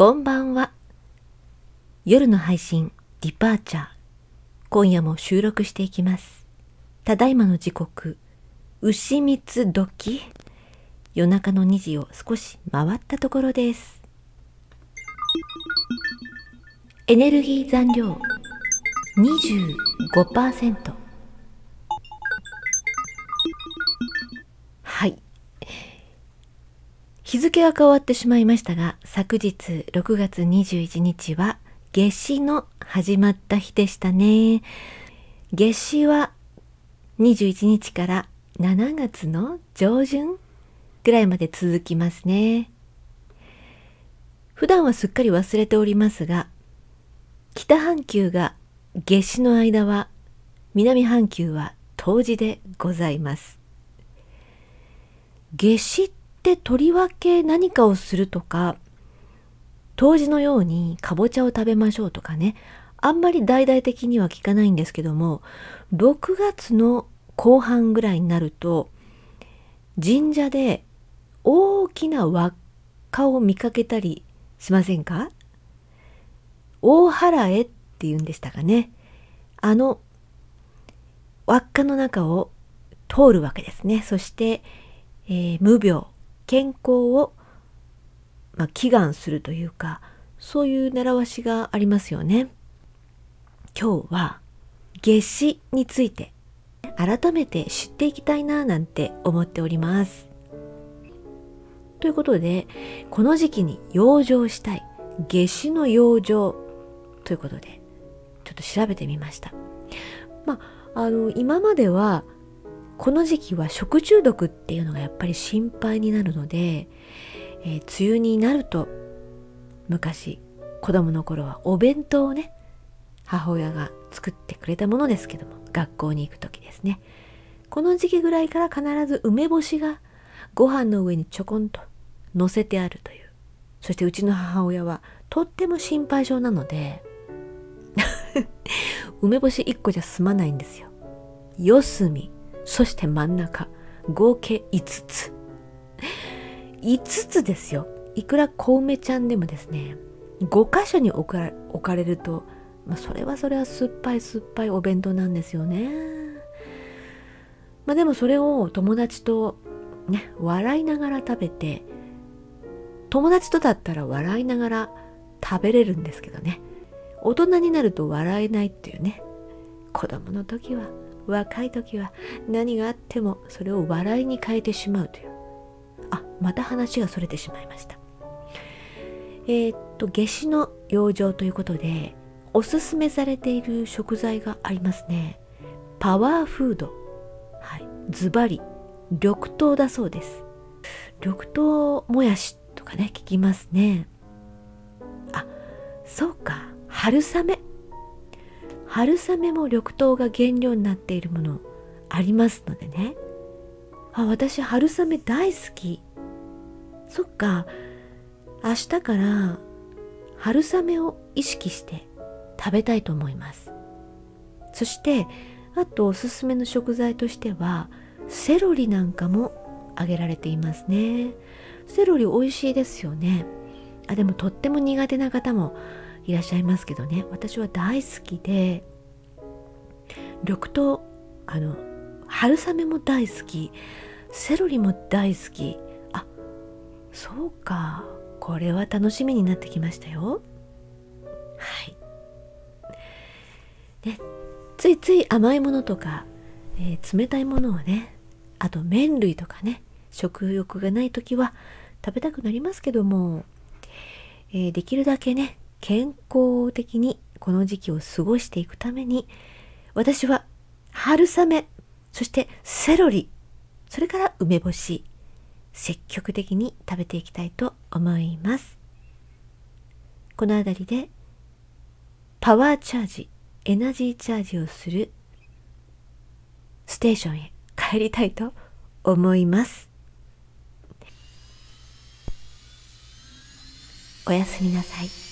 こんばんは。夜の配信、ディパーチャー。今夜も収録していきます。ただいまの時刻、牛蜜時。夜中の2時を少し回ったところです。エネルギー残量25%。日付は変わってしまいましたが、昨日6月21日は夏至の始まった日でしたね。夏至は21日から7月の上旬ぐらいまで続きますね。普段はすっかり忘れておりますが、北半球が夏至の間は、南半球は冬至でございます。夏至ってとりわけ何かをするとか、冬至のようにかぼちゃを食べましょうとかね、あんまり大々的には聞かないんですけども、6月の後半ぐらいになると、神社で大きな輪っかを見かけたりしませんか？大払えって言うんでしたかね。あの輪っかの中を通るわけですね。そして、えー無病、健康を、まあ、祈願するというか、そういう習わしがありますよね。今日は夏至について改めて知っていきたいななんて思っております。ということで、この時期に養生したい夏至の養生ということで、ちょっと調べてみました。まあ、あの、今まではこの時期は食中毒っていうのがやっぱり心配になるので、えー梅雨になると昔子供の頃はお弁当をね母親が作ってくれたものですけども学校に行く時ですね。この時期ぐらいから必ず梅干しがご飯の上にちょこんと乗せてあるという。そしてうちの母親はとっても心配性なので 梅干し1個じゃ済まないんですよ。四隅そして真ん中合計5つ。5つですよ。いくら小梅ちゃんでもですね5箇所に置かれると、まあ、それはそれは酸っぱい酸っぱいお弁当なんですよね。まあでもそれを友達とね笑いながら食べて友達とだったら笑いながら食べれるんですけどね。大人になると笑えないっていうね。子供の時は若い時は何があってもそれを笑いに変えてしまうという。あまた話がそれてしまいました。えーっと夏至の養生ということでおすすめされている食材がありますね。パワーフード。はい。ズバリ緑豆だそうです。緑豆もやしとかね聞きますね。あそうか。春雨。春雨も緑豆が原料になっているものありますのでね。あ私春雨大好き。そっか。明日から春雨を意識して食べたいと思います。そしてあとおすすめの食材としてはセロリなんかも挙げられていますね。セロリ美味しいですよね。あでもとっても苦手な方もいらっしゃいますけどね。私は大好きで緑豆あの春雨も大好きセロリも大好き。あそうか。これは楽しみになってきましたよ。はい。ねついつい甘いものとか、えー冷たいものをねあと麺類とかね食欲がない時は食べたくなりますけども、えーできるだけね健康的にこの時期を過ごしていくために私は春雨そしてセロリそれから梅干し積極的に食べていきたいと思います。この辺りでパワーチャージエナジーチャージをするステーションへ帰りたいと思います。おやすみなさい。